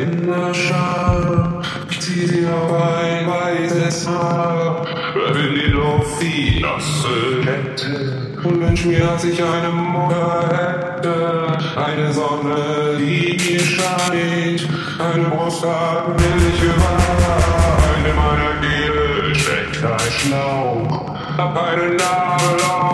Kinderschar, zieh auf ein weißes Haar, in die Luft die nasse Kette und wünsch mir, dass ich eine Mutter hätte, eine Sonne, die mir scheint, eine Brust hat milche Wein, in meiner Kehle steckt ein Schlauch, hab eine Nadel auf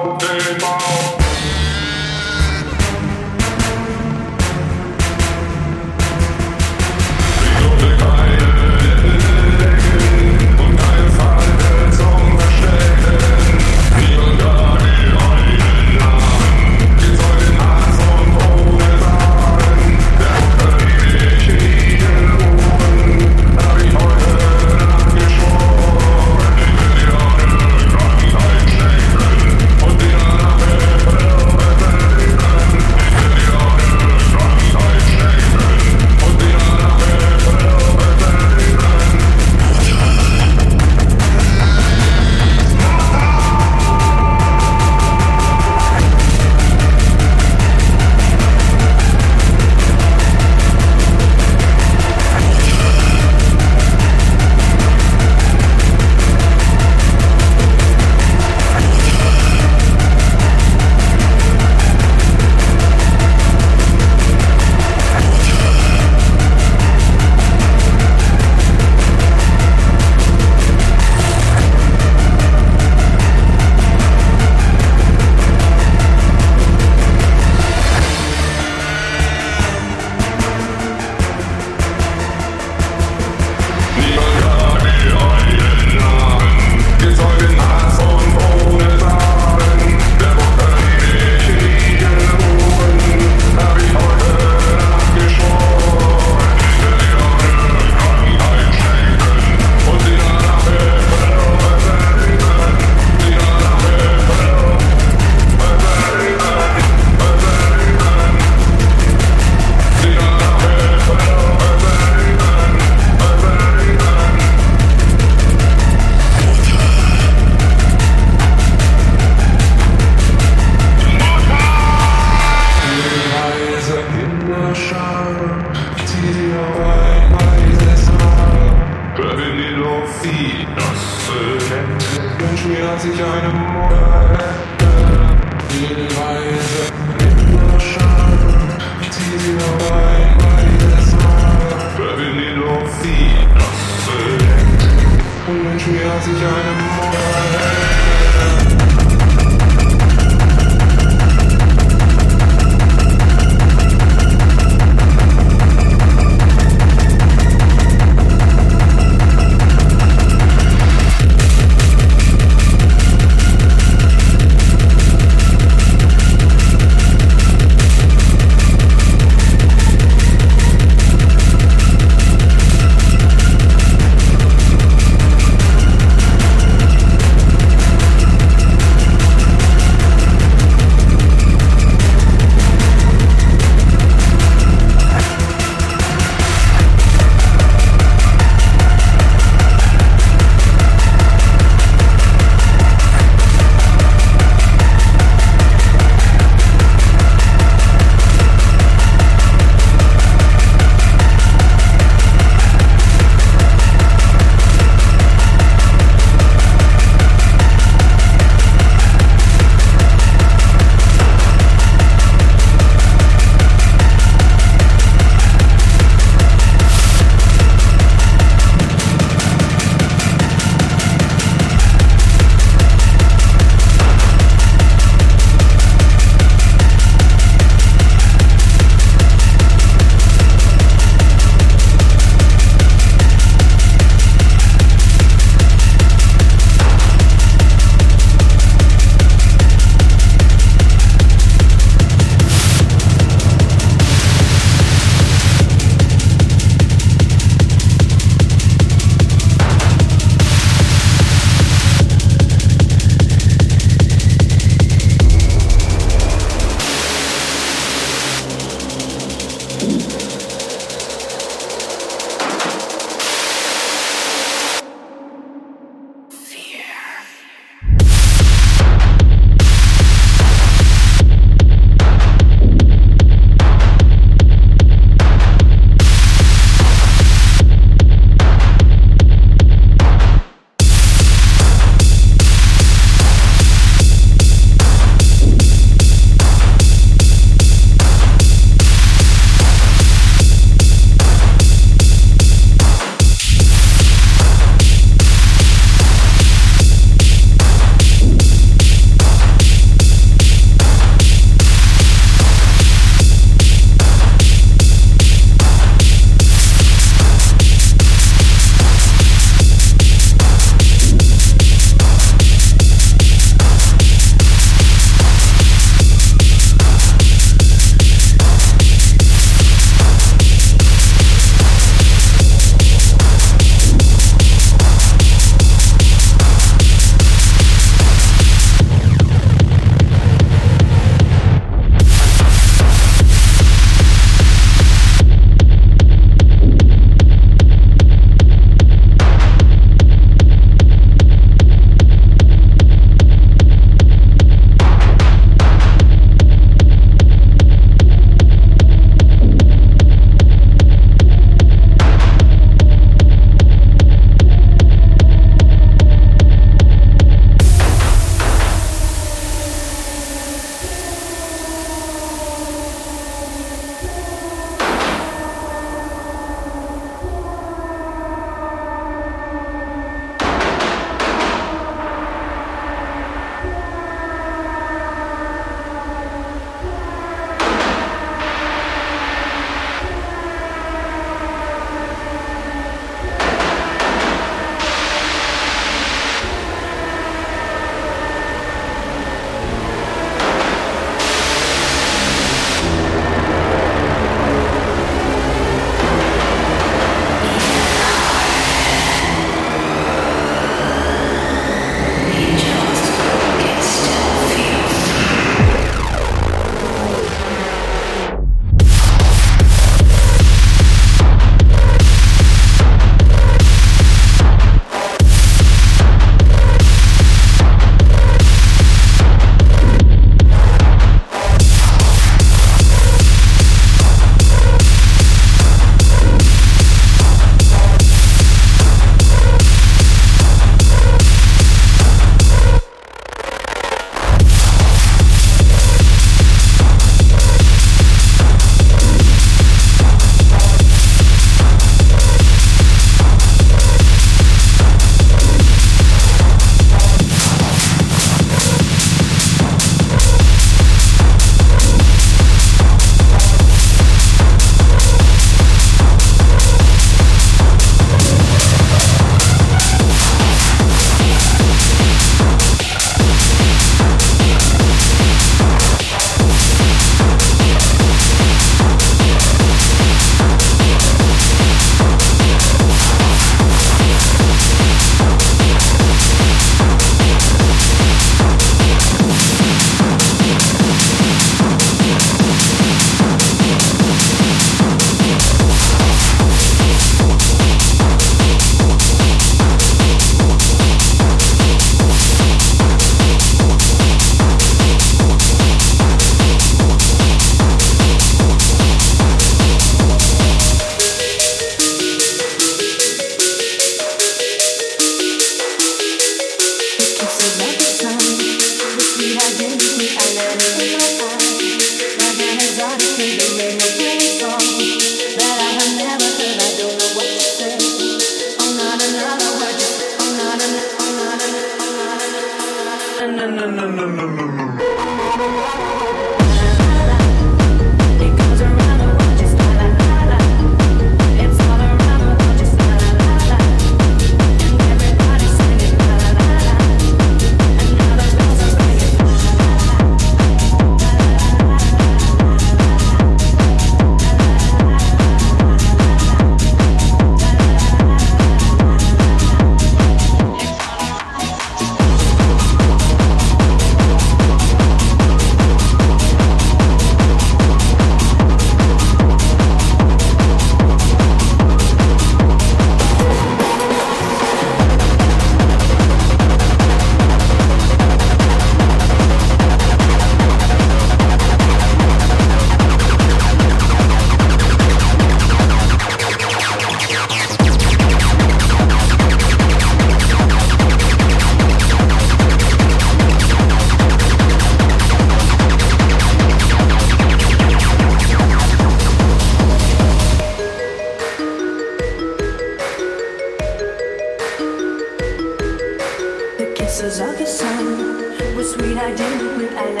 kisses of the sun was sweet. I didn't quit. I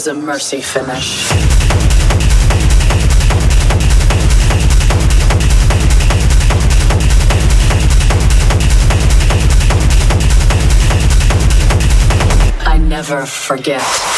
As a mercy finish. I never forget.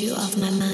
You off my mind.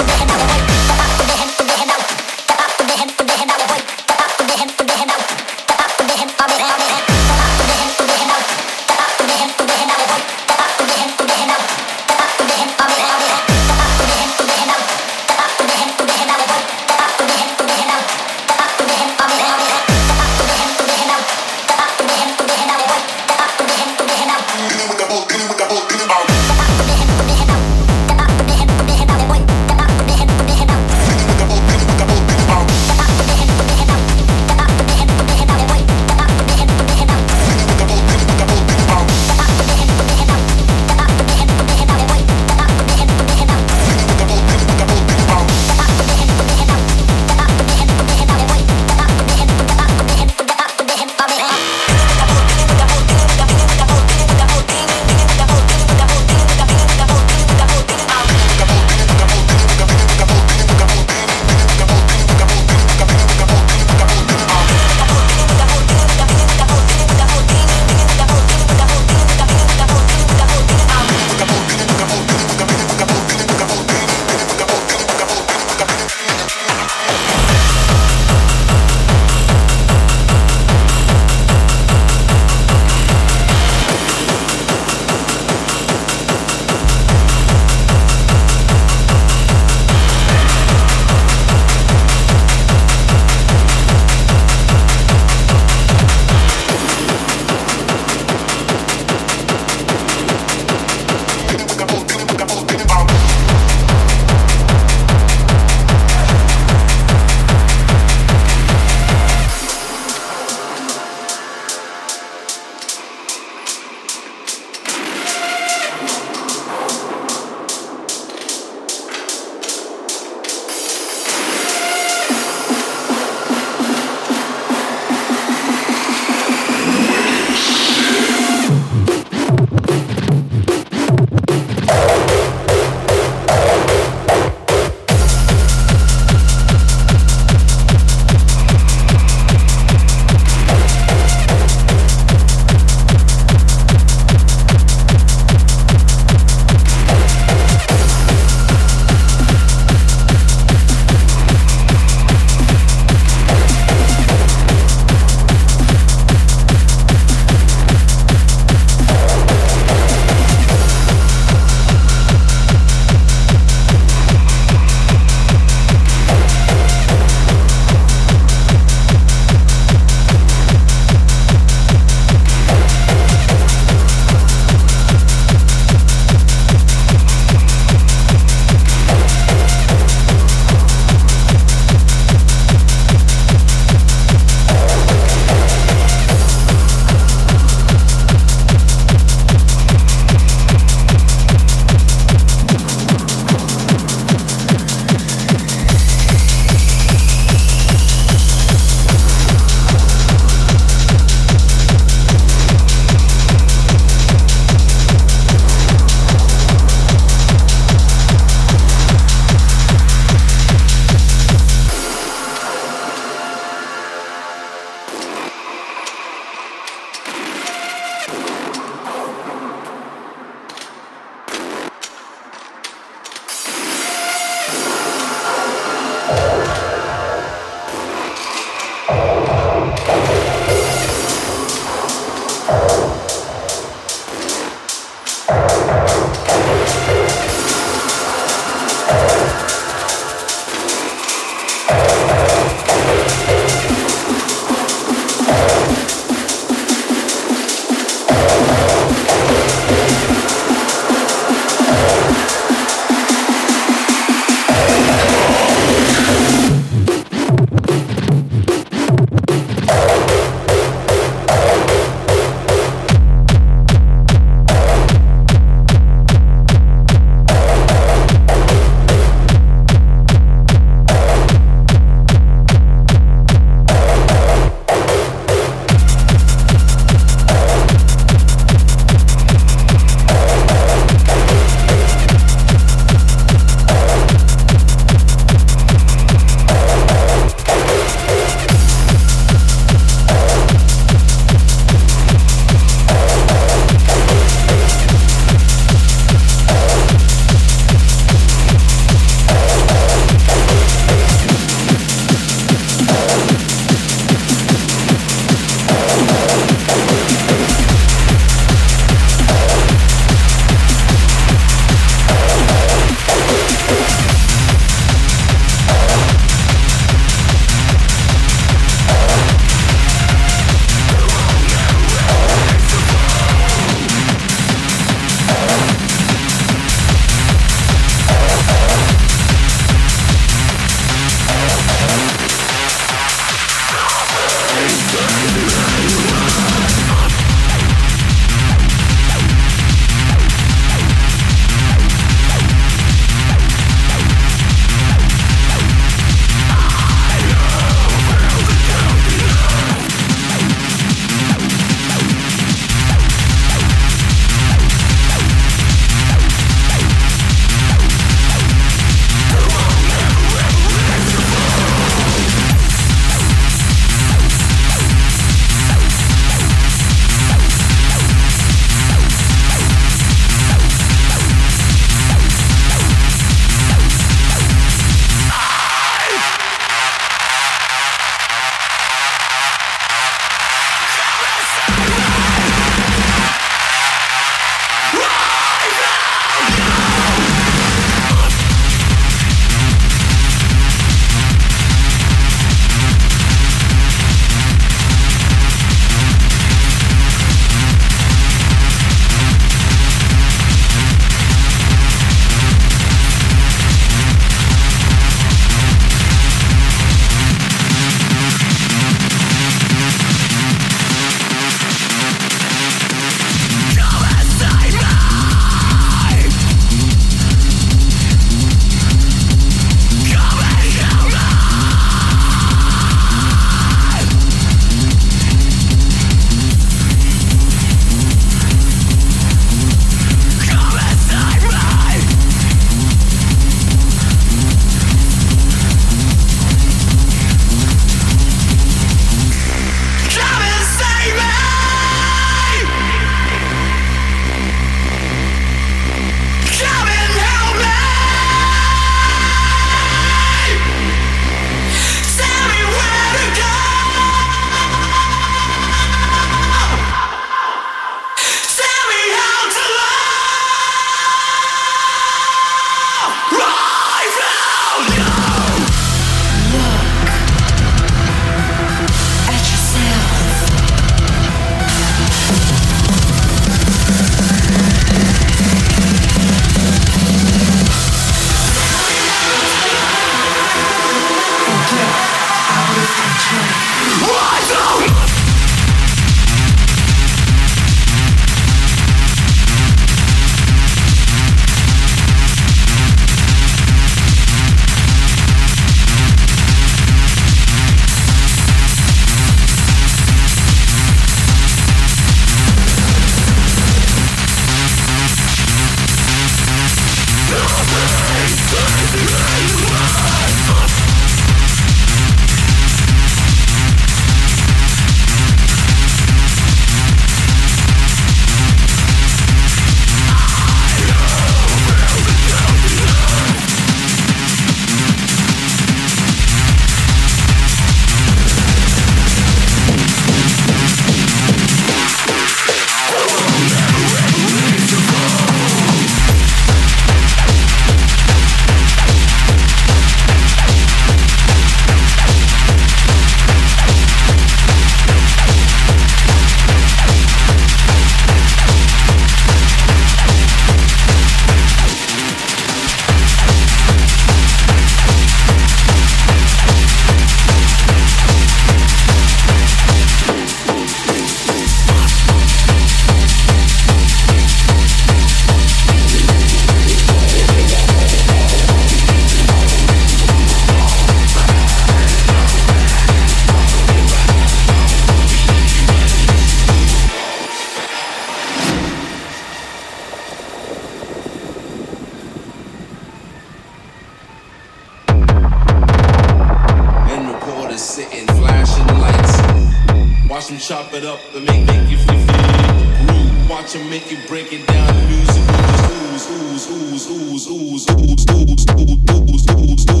ooze, ooze, ooze, ooze, ooze, ooze,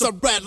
surrender.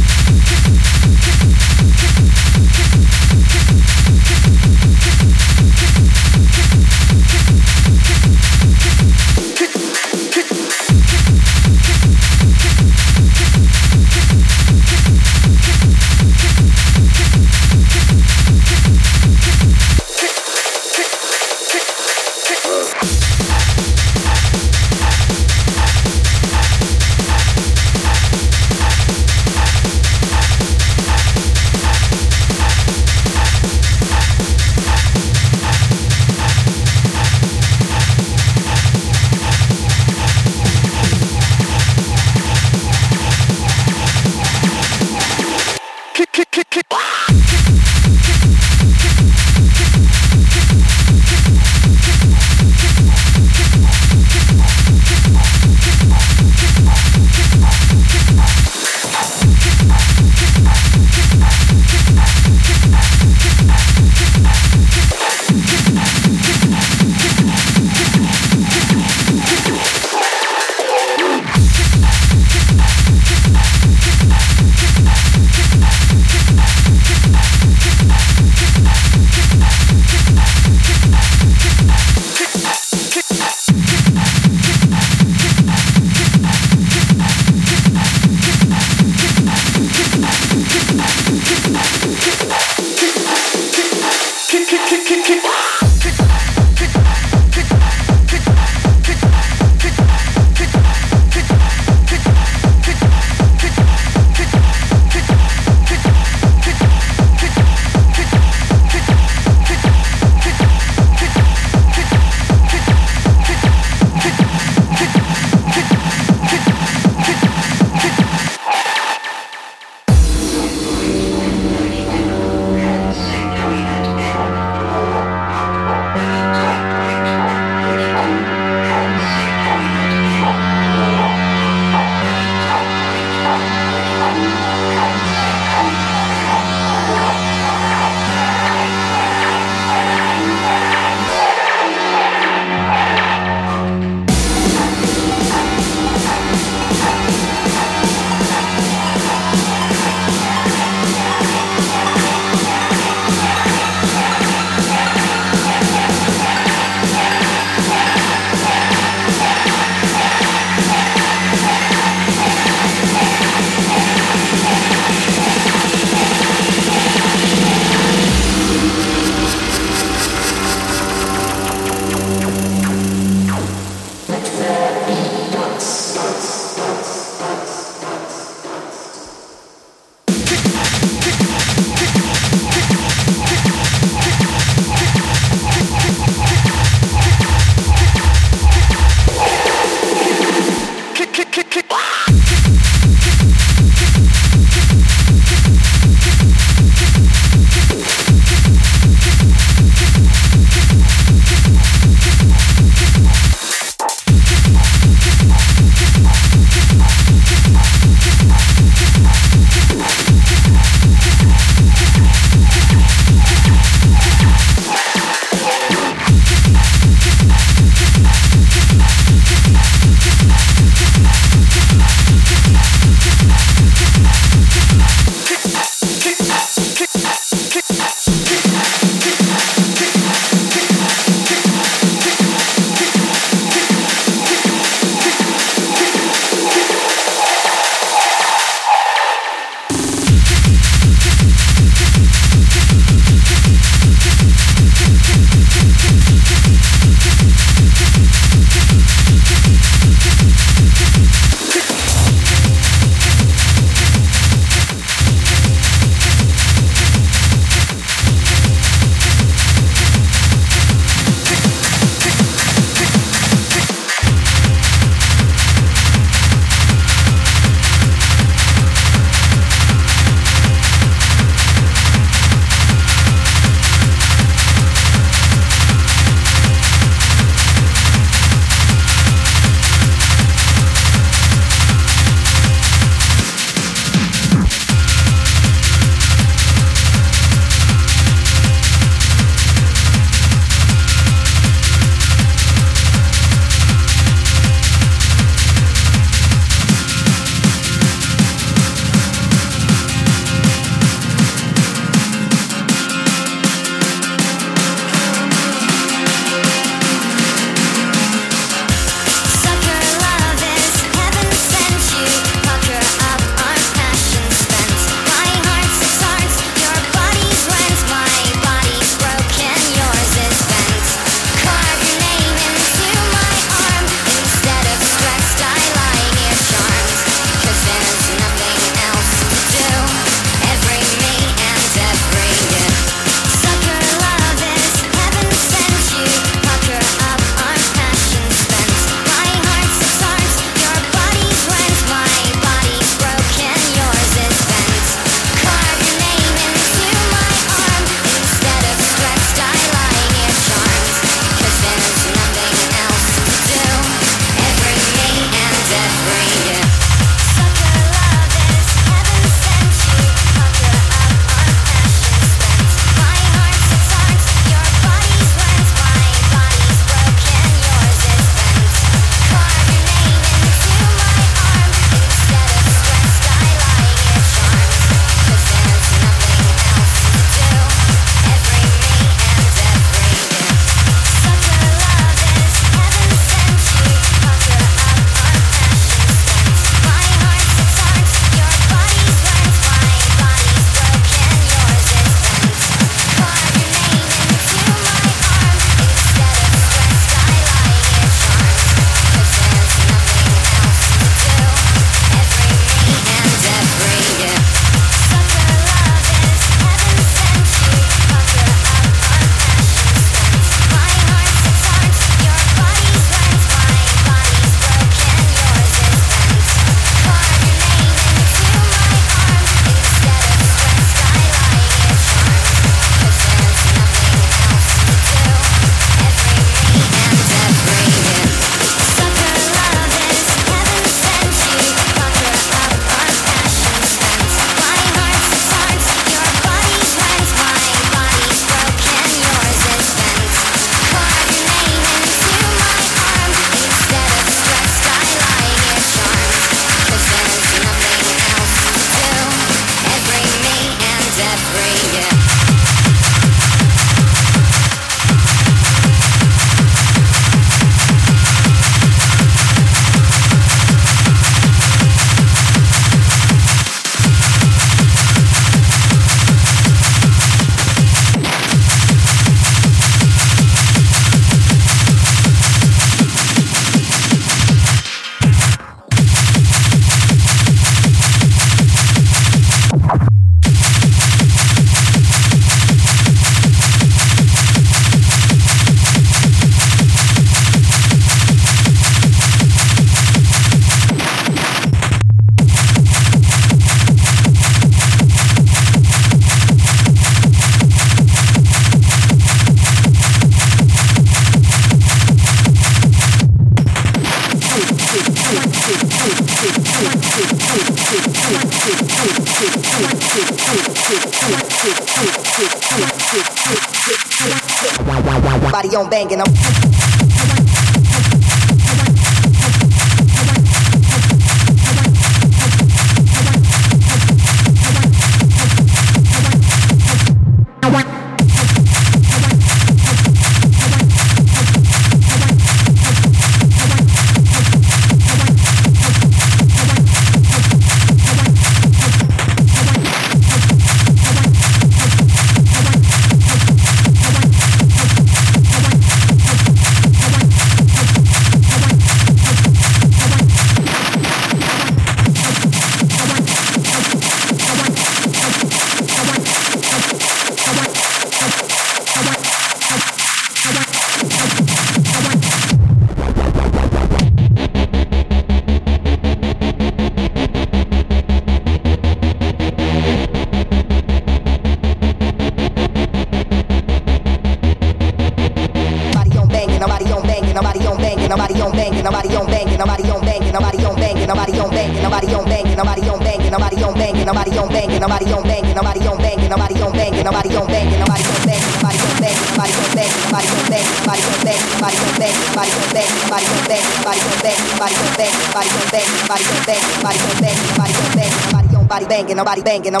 Banging, nobody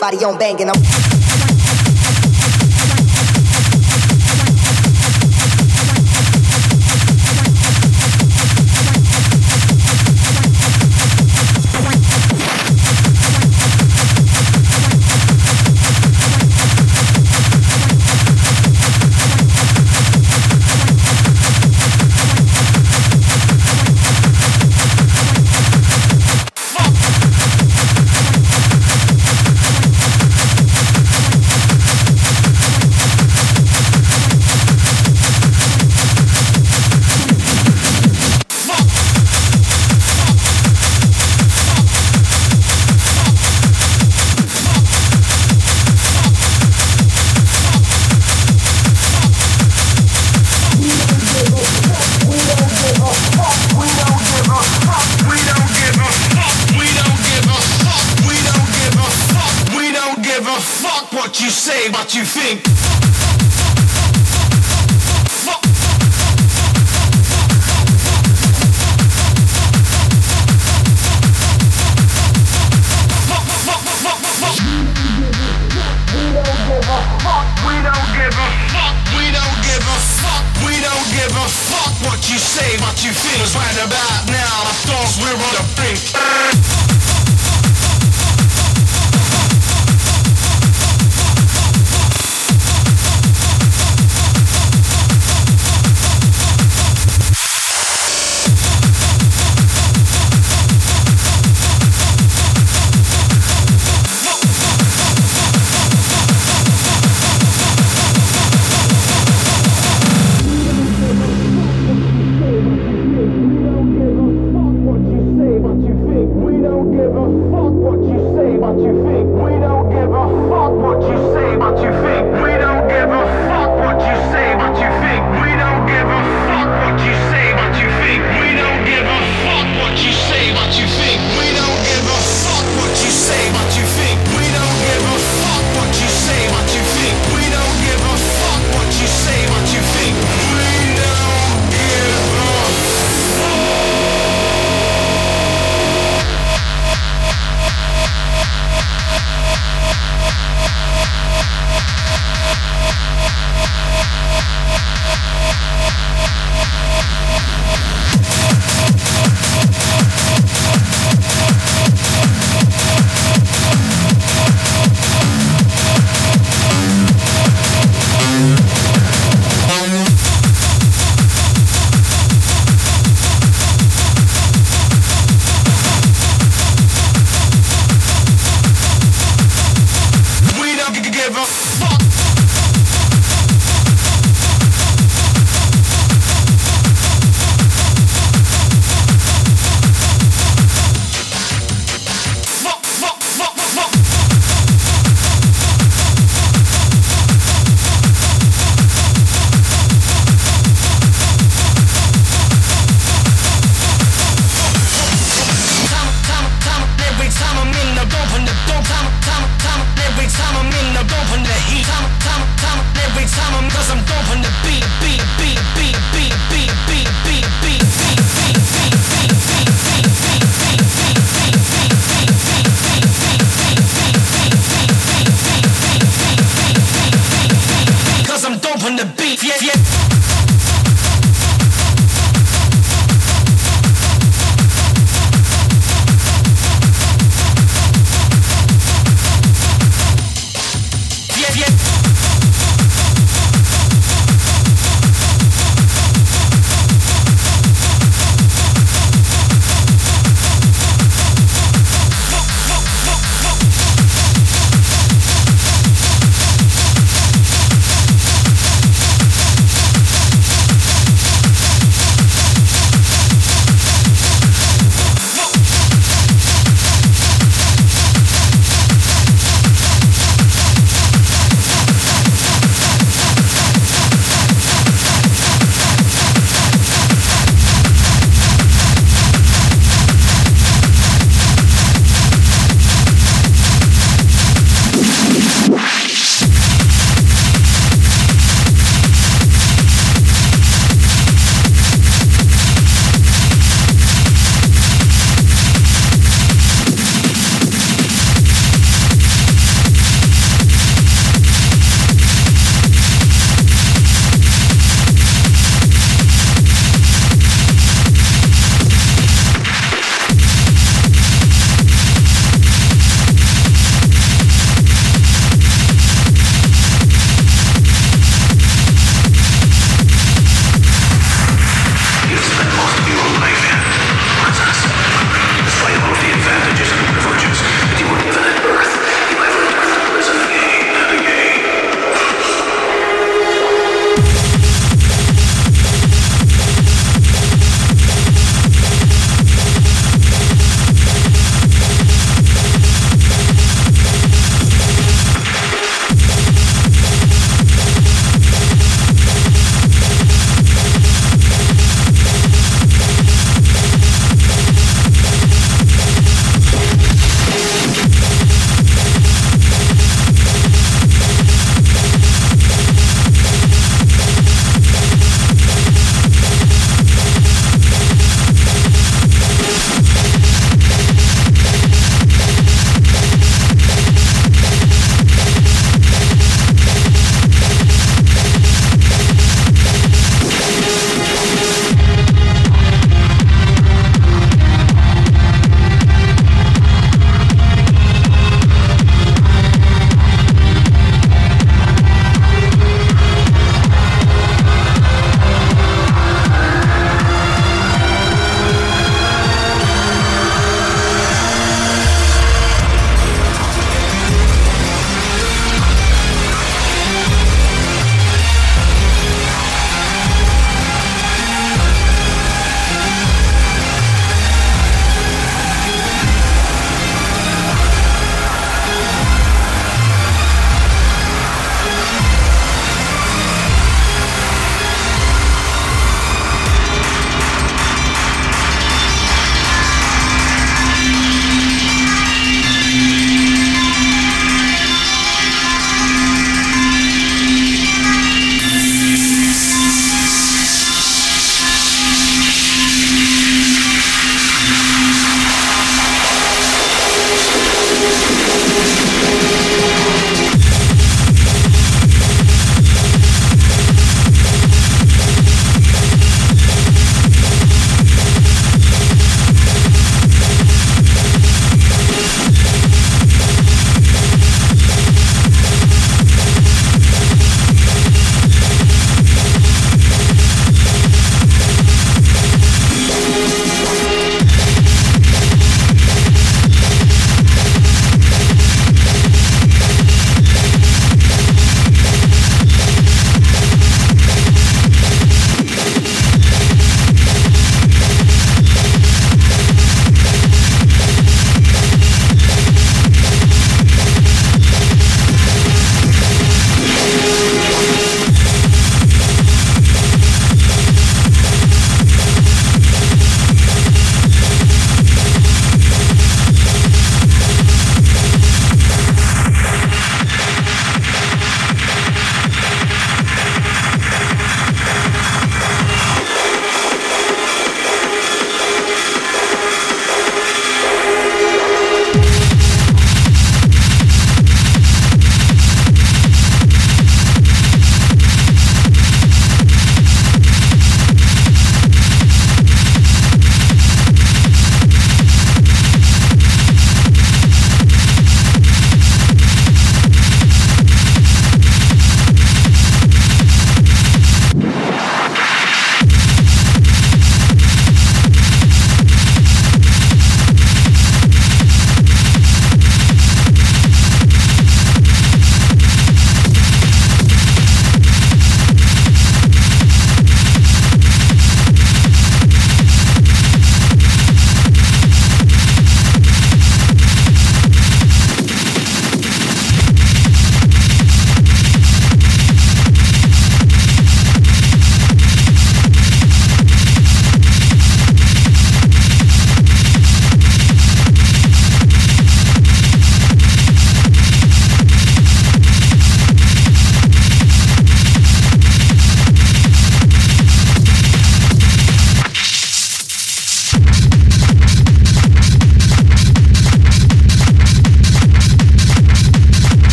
Body on banging, Fuck